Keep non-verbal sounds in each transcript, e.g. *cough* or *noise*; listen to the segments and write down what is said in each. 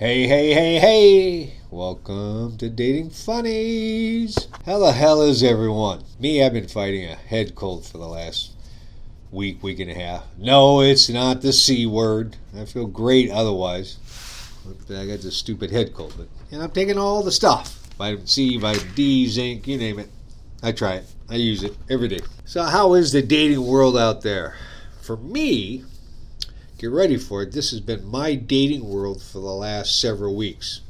Hey, hey, hey, hey! Welcome to Dating Funnies! How the hell is everyone? Me, I've been fighting a head cold for the last week, week and a half. No, it's not the C word. I feel great otherwise. I got this stupid head cold, but and I'm taking all the stuff vitamin C, vitamin D, zinc, you name it. I try it. I use it every day. So, how is the dating world out there? For me, get ready for it. This has been my dating world for the last several weeks.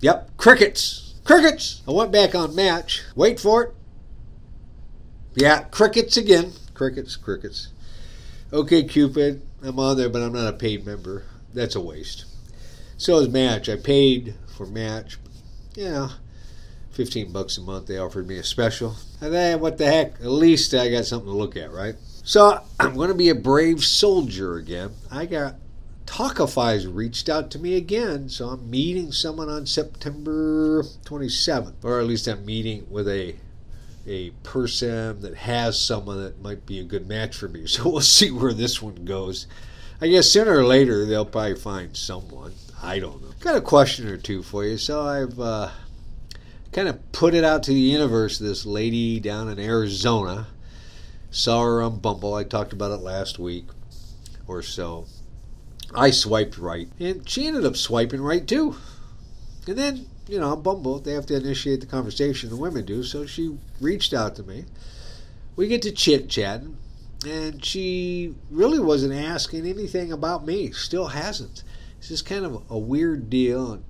Yep, crickets. Crickets. I went back on Match. Wait for it. Yeah, crickets again. Crickets, crickets. OkCupid. I'm on there, but I'm not a paid member. That's a waste. So is Match. I paid for Match. Yeah, 15 bucks a month. They offered me a special. And then, what the heck? At least I got something to look at, right? So I'm going to be a brave soldier again. I got Talkify's reached out to me again, so I'm meeting someone on September 27th, or at least I'm meeting with a a person that has someone that might be a good match for me. *laughs* So we'll see where this one goes. I guess sooner or later they'll probably find someone. I don't know. Got a question or two for you. So I've uh, kind of put it out to the universe. This lady down in Arizona saw her on Bumble. I talked about it last week or so. I swiped right, and she ended up swiping right too. And then, you know, on Bumble, they have to initiate the conversation, the women do, so she reached out to me. We get to chit chatting, and she really wasn't asking anything about me, still hasn't. It's just kind of a weird deal.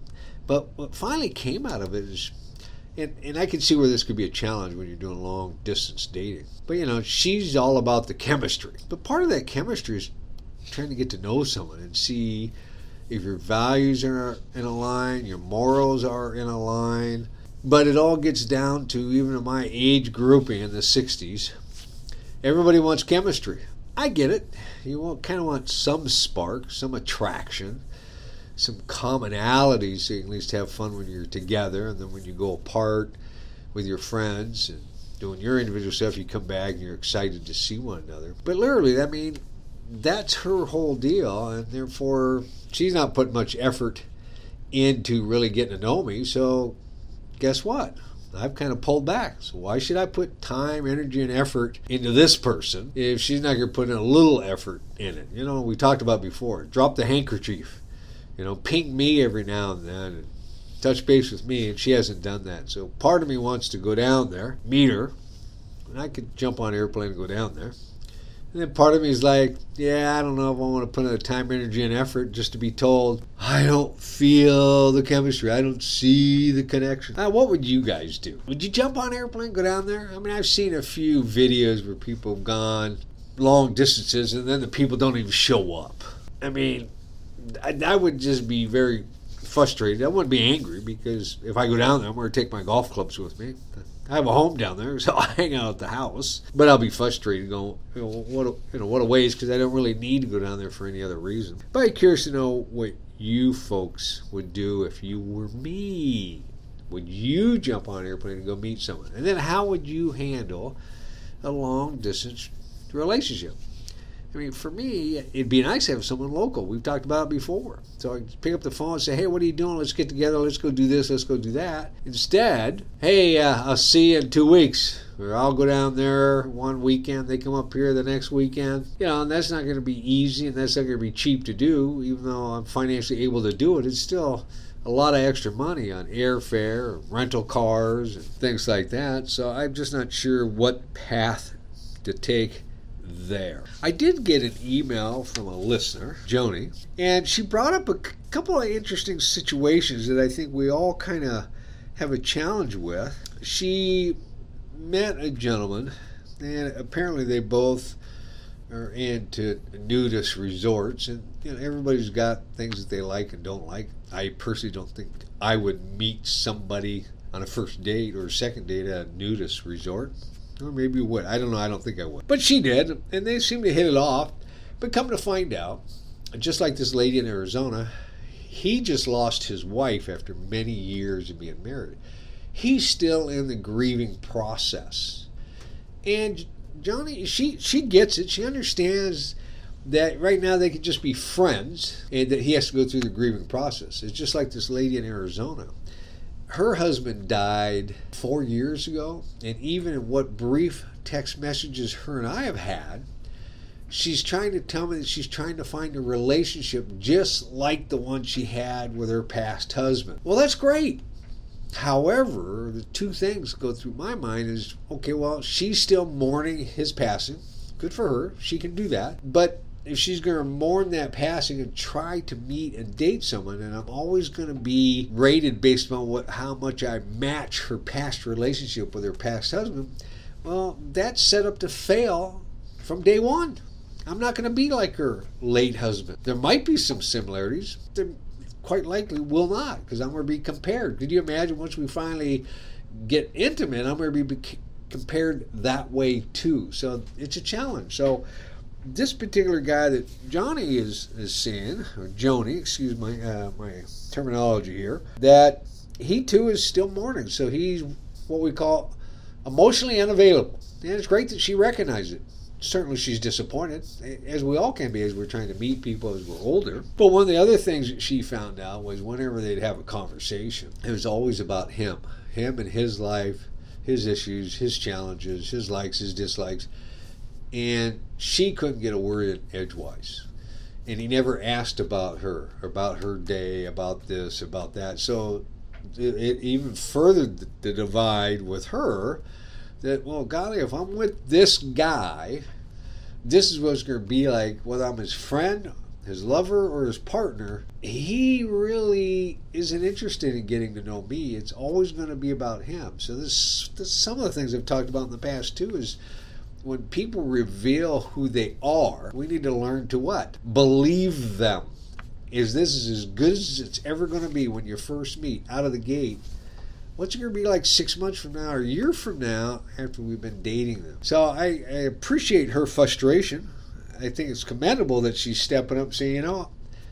But what finally came out of it is and, and I can see where this could be a challenge when you're doing long distance dating. But you know, she's all about the chemistry. But part of that chemistry is trying to get to know someone and see if your values are in a line, your morals are in a line. But it all gets down to even in my age grouping in the 60s, everybody wants chemistry. I get it. You kind of want some spark, some attraction, some commonalities so you can at least have fun when you're together. And then when you go apart with your friends and doing your individual stuff, you come back and you're excited to see one another. But literally, I mean, that's her whole deal, and therefore she's not putting much effort into really getting to know me. So, guess what? I've kind of pulled back. So why should I put time, energy, and effort into this person if she's not going to put in a little effort in it? You know, we talked about before. Drop the handkerchief. You know, ping me every now and then and touch base with me, and she hasn't done that. So part of me wants to go down there, meet her, and I could jump on an airplane and go down there. And then part of me is like, yeah, I don't know if I want to put in the time, energy, and effort just to be told I don't feel the chemistry. I don't see the connection. Now, what would you guys do? Would you jump on an airplane, go down there? I mean, I've seen a few videos where people have gone long distances and then the people don't even show up. I mean, I, I would just be very frustrated. I wouldn't be angry because if I go down there, I'm going to take my golf clubs with me. I have a home down there, *laughs* so I hang out at the house. But I'll be frustrated going, you know, what a, you know, what a waste because I don't really need to go down there for any other reason. But I'm curious to know what you folks would do if you were me. Would you jump on an airplane and go meet someone? And then how would you handle a long distance relationship? I mean, for me, it'd be nice to have someone local. We've talked about it before. So I pick up the phone and say, hey, what are you doing? Let's get together. Let's go do this. Let's go do that. Instead, hey, uh, I'll see you in two weeks. Or I'll go down there one weekend. They come up here the next weekend. You know, and that's not going to be easy and that's not going to be cheap to do. Even though I'm financially able to do it, it's still a lot of extra money on airfare, rental cars, and things like that. So I'm just not sure what path to take there. I did get an email from a listener, Joni, and she brought up a couple of interesting situations that I think we all kind of have a challenge with. She met a gentleman, and apparently they both are into nudist resorts, and you know everybody's got things that they like and don't like. I personally don't think I would meet somebody on a first date or a second date at a nudist resort. Or maybe you would. I don't know. I don't think I would. But she did, and they seemed to hit it off. But come to find out, just like this lady in Arizona, he just lost his wife after many years of being married. He's still in the grieving process. And Johnny, she she gets it. She understands that right now they could just be friends and that he has to go through the grieving process. It's just like this lady in Arizona. Her husband died four years ago, and even in what brief text messages her and I have had, she's trying to tell me that she's trying to find a relationship just like the one she had with her past husband. Well, that's great. However, the two things go through my mind is okay, well, she's still mourning his passing. Good for her. She can do that. But if she's going to mourn that passing and try to meet and date someone, and I'm always going to be rated based on what how much I match her past relationship with her past husband, well, that's set up to fail from day one. I'm not going to be like her late husband. There might be some similarities. There quite likely will not because I'm going to be compared. Could you imagine once we finally get intimate, I'm going to be compared that way too. So it's a challenge. So this particular guy that Johnny is is seeing, or Joni, excuse my uh, my terminology here, that he too is still mourning. So he's what we call emotionally unavailable, and it's great that she recognized it certainly she's disappointed, as we all can be as we're trying to meet people as we're older. But one of the other things that she found out was whenever they'd have a conversation, it was always about him, him and his life, his issues, his challenges, his likes, his dislikes. And she couldn't get a word in edgewise. And he never asked about her, about her day, about this, about that. So it, it even furthered the divide with her that, well, golly, if I'm with this guy, this is what it's going to be like, whether I'm his friend, his lover, or his partner. He really isn't interested in getting to know me. It's always going to be about him. So, this, this some of the things I've talked about in the past, too, is when people reveal who they are, we need to learn to what? Believe them. Is this is as good as it's ever going to be when you first meet out of the gate? what's it going to be like six months from now or a year from now after we've been dating them? So I, I appreciate her frustration. I think it's commendable that she's stepping up, saying, you know,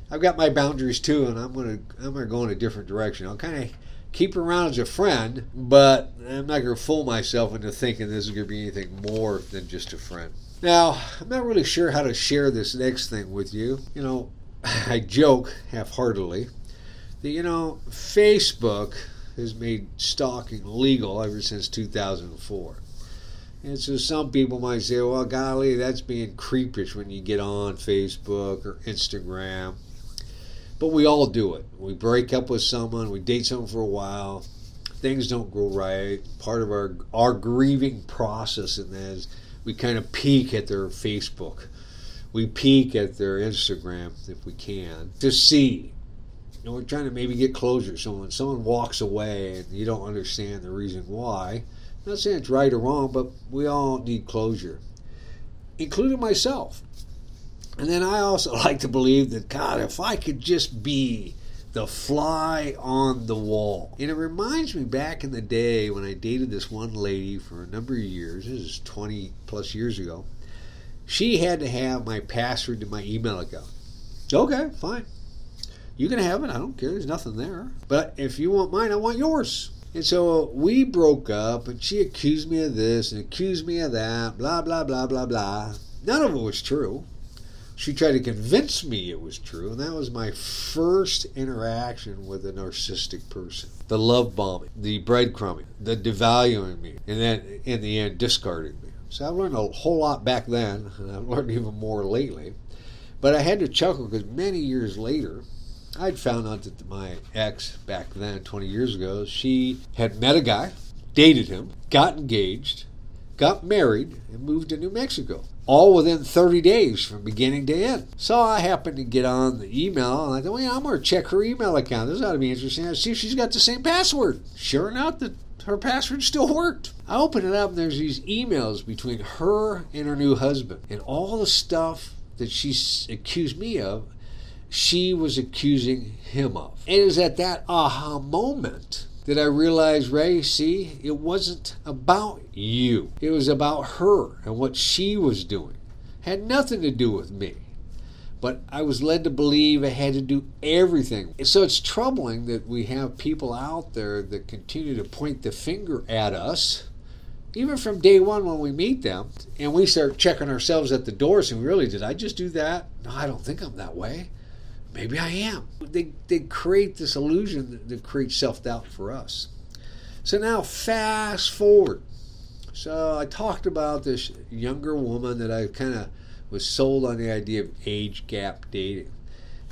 I've got my boundaries too, and I'm going to I'm going to go in a different direction. I'll kind of keep her around as a friend, but I'm not going to fool myself into thinking this is going to be anything more than just a friend. Now, I'm not really sure how to share this next thing with you. You know, *laughs* I joke half-heartedly that you know Facebook has made stalking legal ever since 2004. And so some people might say, well, golly, that's being creepish when you get on Facebook or Instagram. But we all do it. We break up with someone, we date someone for a while, things don't go right. Part of our, our grieving process in that is we kind of peek at their Facebook. We peek at their Instagram if we can to see know, we're trying to maybe get closure. So when someone walks away and you don't understand the reason why, I'm not saying it's right or wrong, but we all need closure, including myself. And then I also *laughs* like to believe that, God, if I could just be the fly on the wall. And it reminds me back in the day when I dated this one lady for a number of years, this is 20 plus years ago. She had to have my password to my email account. Okay, fine. You can have it. I don't care. There's nothing there. But if you want mine, I want yours. And so we broke up, and she accused me of this and accused me of that, blah, blah, blah, blah, blah. None of it was true. She tried to convince me it was true, and that was my first interaction with a narcissistic person. The love bombing, the breadcrumbing, the devaluing me, and then in the end, discarding me. So I've learned a whole lot back then, and I've learned even more lately. But I had to chuckle because many years later, I'd found out that my ex back then, 20 years ago, she had met a guy, dated him, got engaged, got married, and moved to New Mexico. All within 30 days from beginning to end. So I happened to get on the email and I thought, well, yeah, I'm going to check her email account. This ought to be interesting. I see if she's got the same password. Sure enough, that her password still worked. I open it up and there's these emails between her and her new husband and all the stuff that she's accused me of she was accusing him of. And it was at that aha moment that I realized, Ray, see, it wasn't about you. It was about her and what she was doing. It had nothing to do with me. But I was led to believe I had to do everything. So it's troubling that we have people out there that continue to point the finger at us even from day one when we meet them and we start checking ourselves at the doors and really, did I just do that? No, I don't think I'm that way. Maybe I am. They, they create this illusion that, that creates self doubt for us. So now, fast forward. So I talked about this younger woman that I kind of was sold on the idea of age gap dating.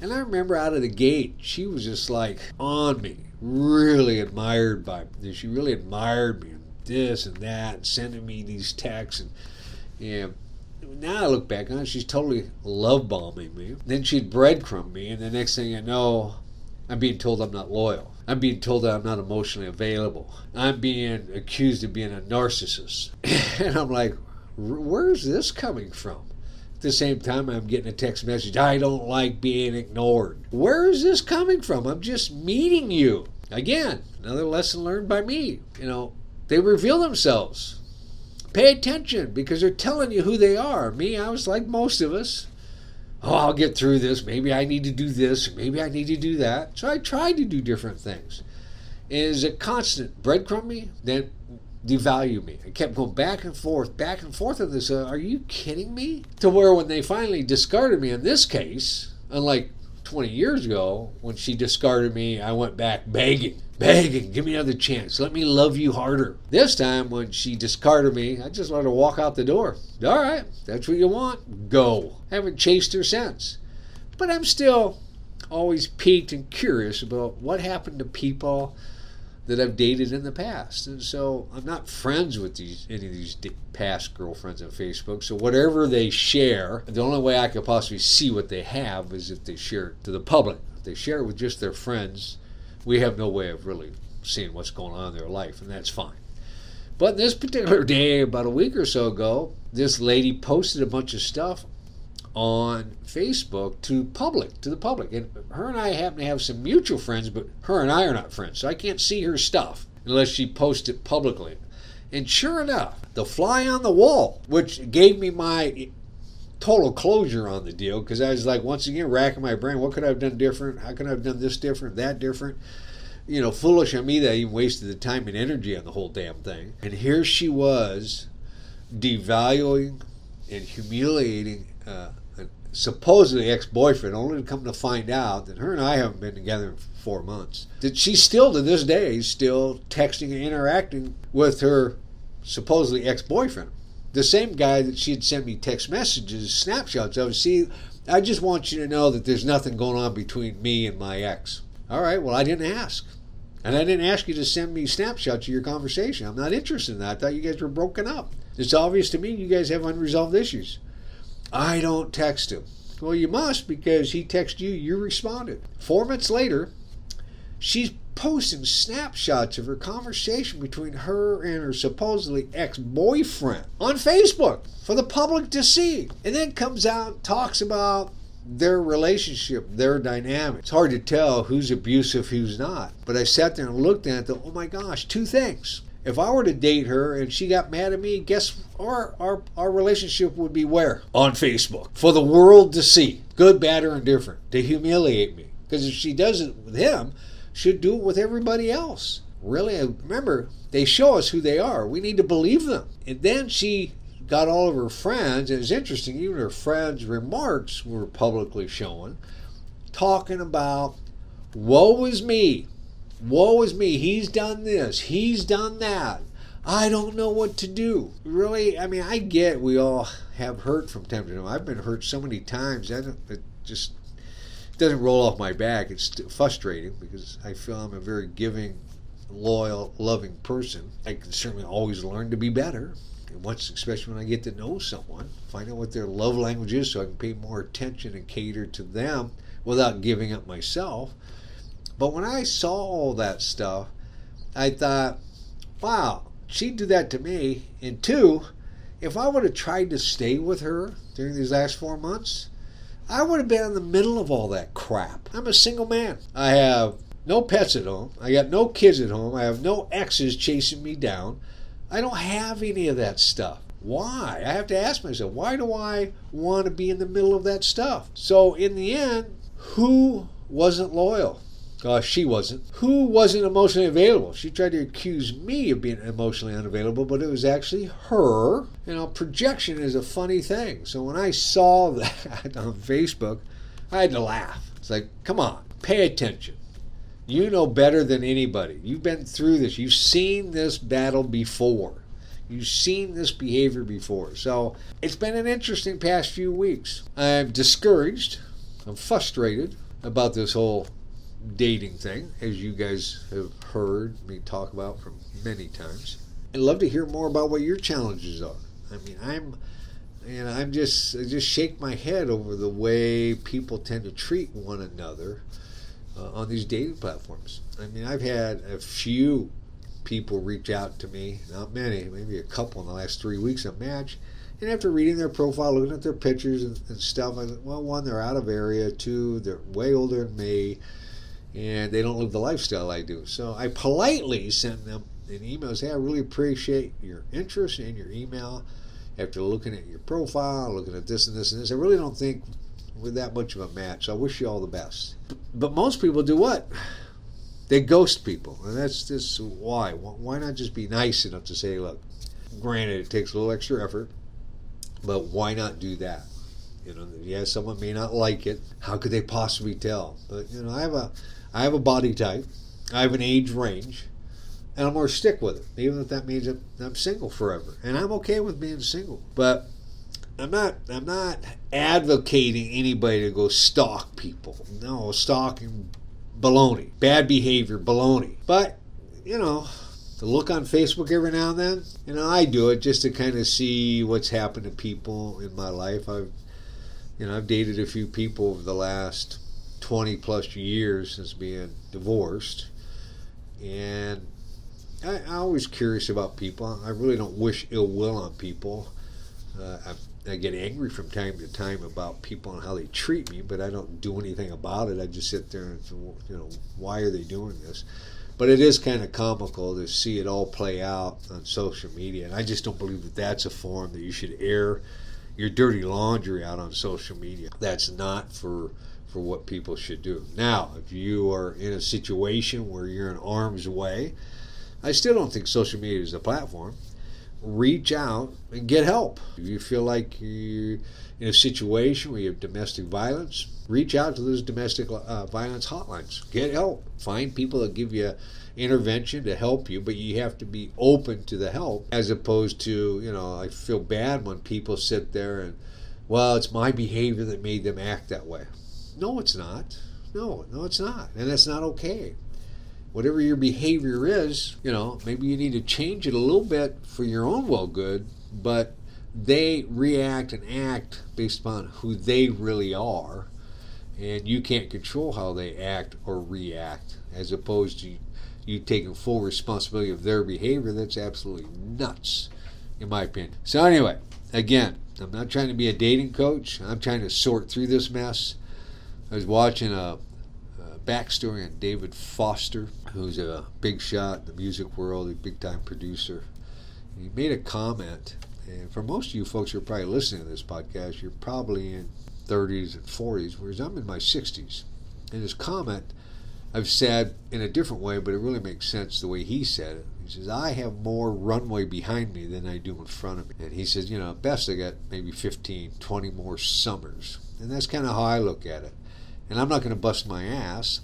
And I remember out of the gate, she was just like on me, really admired by me. She really admired me and this and that, and sending me these texts. And yeah, now I look back on it, she's totally love bombing me. Then she'd breadcrumb me, and the next thing I know, I'm being told I'm not loyal. I'm being told that I'm not emotionally available. I'm being accused of being a narcissist. *laughs* and I'm like, where's this coming from? At the same time, I'm getting a text message I don't like being ignored. Where is this coming from? I'm just meeting you. Again, another lesson learned by me. You know, they reveal themselves. Pay attention because they're telling you who they are. Me, I was like most of us. Oh, I'll get through this. Maybe I need to do this. Maybe I need to do that. So I tried to do different things. Is a constant breadcrumb me, then devalue me. I kept going back and forth, back and forth on this. Uh, are you kidding me? To where when they finally discarded me in this case, unlike 20 years ago when she discarded me, I went back begging begging, give me another chance. Let me love you harder. This time, when she discarded me, I just let her walk out the door. All right, that's what you want. Go. I Haven't chased her since. But I'm still always piqued and curious about what happened to people that I've dated in the past. And so I'm not friends with these any of these past girlfriends on Facebook. So whatever they share, the only way I could possibly see what they have is if they share it to the public. If they share it with just their friends, we have no way of really seeing what's going on in their life, and that's fine. But this particular *laughs* day, about a week or so ago, this lady posted a bunch of stuff on Facebook to public, to the public. And her and I happen to have some mutual friends, but her and I are not friends, so I can't see her stuff unless she posts it publicly. And sure enough, the fly on the wall, which gave me my total closure on the deal because I was like, once again, racking my brain. What could I have done different? How could I have done this different, that different? You know, foolish of me that I even wasted the time and energy on the whole damn thing. And here she was devaluing and humiliating uh, supposedly ex boyfriend, only to come to find out that her and I haven't been together in four months. That she's still to this day still texting and interacting with her supposedly ex boyfriend the same guy that she had sent me text messages, snapshots of. See, I just want you to know that there's nothing going on between me and my ex. All right, well, I didn't ask. And I didn't ask you to send me snapshots of your conversation. I'm not interested in that. I thought you guys were broken up. It's obvious to me you guys have unresolved issues. I don't text him. Well, you must because he texted you, you responded. Four months later, she's posting snapshots of her conversation between her and her supposedly ex boyfriend on Facebook for the public to see. And then comes out talks about their relationship, their dynamic. It's hard to tell who's abusive, who's not. But I sat there and looked at it, oh my gosh, two things. If I were to date her and she got mad at me, guess our, our, our relationship would be where? On Facebook. For the world to see. Good, bad, or indifferent. To humiliate me. Because if she does it with him, she should do it with everybody else. Really, remember, they show us who they are. We need to believe them. And then she got all of her friends, and it's interesting, even her friends' remarks were publicly shown, talking about, woe is me, woe is me, he's done this, he's done that. I don't know what to do. Really, I mean, I get we all have hurt from time to time. I've been hurt so many times. I don't, it just doesn't roll off my back. It's frustrating because I feel I'm a very giving, loyal, loving person. I can certainly always learn to be better. Once, especially when I get to know someone, find out what their love language is so I can pay more attention and cater to them without giving up myself. But when I saw all that stuff, I thought, wow, she'd do that to me. And two, if I would have tried to stay with her during these last four months, I would have been in the middle of all that crap. I'm a single man. I have no pets at home. I got no kids at home. I have no exes chasing me down. I don't have any of that stuff. Why? I have to ask myself, why do I want to be in the middle of that stuff? So, in the end, who wasn't loyal? Uh, she wasn't. Who wasn't emotionally available? She tried to accuse me of being emotionally unavailable, but it was actually her. You know, projection is a funny thing. So when I saw *laughs* that on Facebook, I had to laugh. It's like, come on, pay attention. You know better than anybody. You've been through this. You've seen this battle before. You've seen this behavior before. So it's been an interesting past few weeks. I'm discouraged. I'm frustrated about this whole dating thing, as you guys have heard me talk about from many times. I'd love to hear more about what your challenges are. I mean, I'm, and I'm just, I just shake my head over the way people tend to treat one another uh, on these dating platforms. I mean, I've had a few people reach out to me, not many, maybe a couple in the last three weeks of Match. And after reading their profile, looking at their pictures and, and stuff, I thought, well, one, they're out of area. Two, they're way older than me and they don't live the lifestyle I do. So I politely send them an email say, I really appreciate your interest in your email. After looking at your profile, looking at this and this and this, I really don't think we're that much of a match. I wish you all the best. But most people do what? They ghost people. And that's just why. Why not just be nice enough to say, look, granted, it takes a little extra effort, but why not do that? You know, yeah, someone may not like it. How could they possibly tell? But you know, I have a I have a body type, I have an age range, and I'm going to stick with it, even if that means I'm single forever. And I'm okay with being single. But I'm not I'm not advocating anybody to go stalk people. No, stalking baloney. Bad behavior baloney. But, you know, to look on Facebook every now and then, you know, I do it just to kind of see what's happened to people in my life. I've you know, I've dated a few people over the last 20 plus years since being divorced. And I, I'm always curious about people. I really don't wish ill will on people. Uh, I, I, get angry from time to time about people and how they treat me, but I don't do anything about it. I just sit there and, you know, why are they doing this? But it is kind of comical to see it all play out on social media, and I just don't believe that that's a form that you should air your dirty laundry out on social media. That's not for for what people should do. Now, if you are in a situation where you're in arm's way, I still don't think social media is a platform. Reach out and get help. If you feel like you're in a situation where you have domestic violence, reach out to those domestic uh, violence hotlines. Get help. Find people that give you intervention to help you, but you have to be open to the help as opposed to, you know, I feel bad when people sit there and, well, it's my behavior that made them act that way. No, it's not. No, no, it's not. And that's not okay. Whatever your behavior is, you know, maybe you need to change it a little bit for your own well good, but they react and act based upon who they really are. And you can't control how they act or react, as opposed to you taking full responsibility of their behavior. That's absolutely nuts, in my opinion. So, anyway, again, I'm not trying to be a dating coach. I'm trying to sort through this mess. I was watching a, a backstory on David Foster, who's a big shot in the music world, a big time producer. he made a comment, and for most of you folks who are probably listening to this podcast, you're probably in 30s and 40s, whereas I'm in my 60s. And his comment, I've said in a different way, but it really makes sense the way he said it. He says, I have more runway behind me than I do in front of me. And he says, you know, best I got maybe 15, 20 more summers. And that's kind of how I look at it. And I'm not going to bust my ass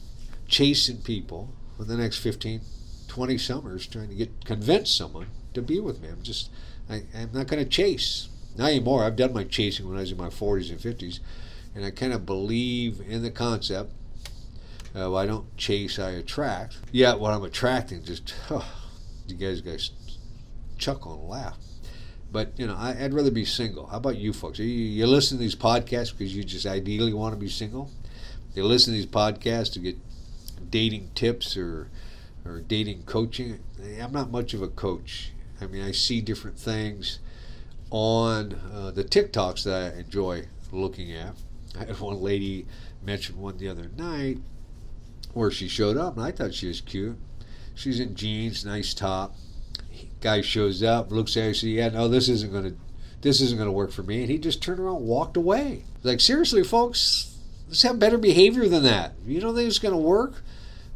chasing people for the next 15, 20 summers trying to get convince someone to be with me. I'm just, I, I'm not going to chase. Not anymore. I've done my chasing when I was in my 40s and 50s. And I kind of believe in the concept uh, well, I don't chase, I attract. Yet what I'm attracting just, oh, you guys guys chuckle and laugh. But you know, I, would rather be single. How about you folks? You, you listen to these podcasts because you just ideally want to be single. They listen to these podcasts to get dating tips or or dating coaching. I'm not much of a coach. I mean, I see different things on uh, the TikToks that I enjoy looking at. *laughs* I had one lady mention one the other night where she showed up, and I thought she was cute. She's in jeans, nice top. Guy shows up, looks at her, says, "Yeah, no, this isn't gonna, this isn't gonna work for me." And he just turned around, walked away. Like seriously, folks, let's have better behavior than that. You don't think it's going to work?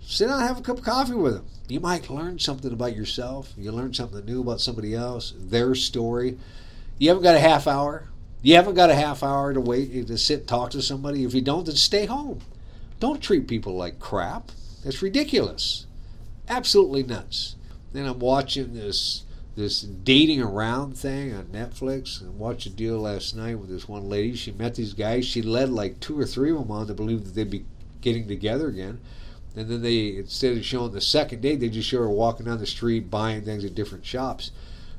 Sit down and have a cup of coffee with them. You might learn something about yourself. You learn something new about somebody else, their story. You haven't got a half hour. You haven't got a half hour to wait to sit and talk to somebody. If you don't, then stay home. Don't treat people like crap. That's ridiculous. Absolutely nuts. Then I'm watching this this dating around thing on Netflix and watched a deal last night with this one lady. She met these guys. She led like two or three of them on to believe that they'd be getting together again. And then they, instead of showing the second date, they just show her walking down the street buying things at different shops.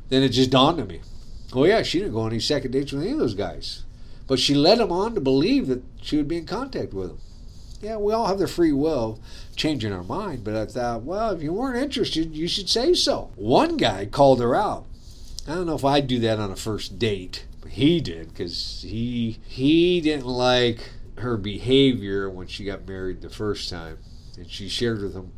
Then it just dawned on me. Oh, yeah, she didn't go on any second dates with any of those guys. But she led them on to believe that she would be in contact with them. Yeah, we all have the free will changing our mind, but I thought, well, if you weren't interested, you should say so. One guy called her out. I don't know if I'd do that on a first date, but he did because he he didn't like her behavior when she got married the first time, and she shared with him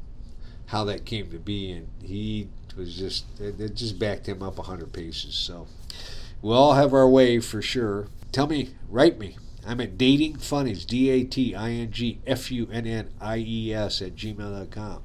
how that came to be, and he was just it, it just backed him up a hundred paces. So we all have our way for sure. Tell me, write me. I'm at Dating Funnies, D A T I N G F U N N I E S at gmail.com.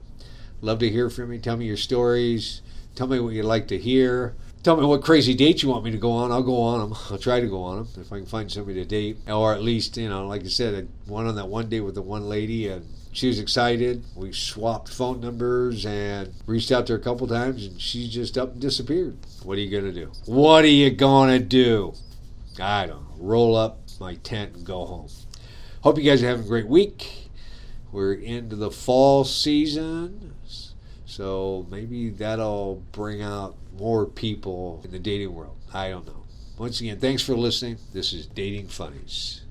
Love to hear from you. Tell me your stories. Tell me what you'd like to hear. Tell me what crazy dates you want me to go on. I'll go on them. *laughs* I'll try to go on them if I can find somebody to date. Or at least, you know, like I said, I went on that one date with the one lady and she was excited. We swapped phone numbers and reached out to her a couple times and she just up and disappeared. What are you going to do? What are you going to do? I don't know. Roll up my tent and go home. Hope you guys are having a great week. We're into the fall season, so maybe that'll bring out more people in the dating world. I don't know. Once again, thanks for listening. This is Dating Funnies.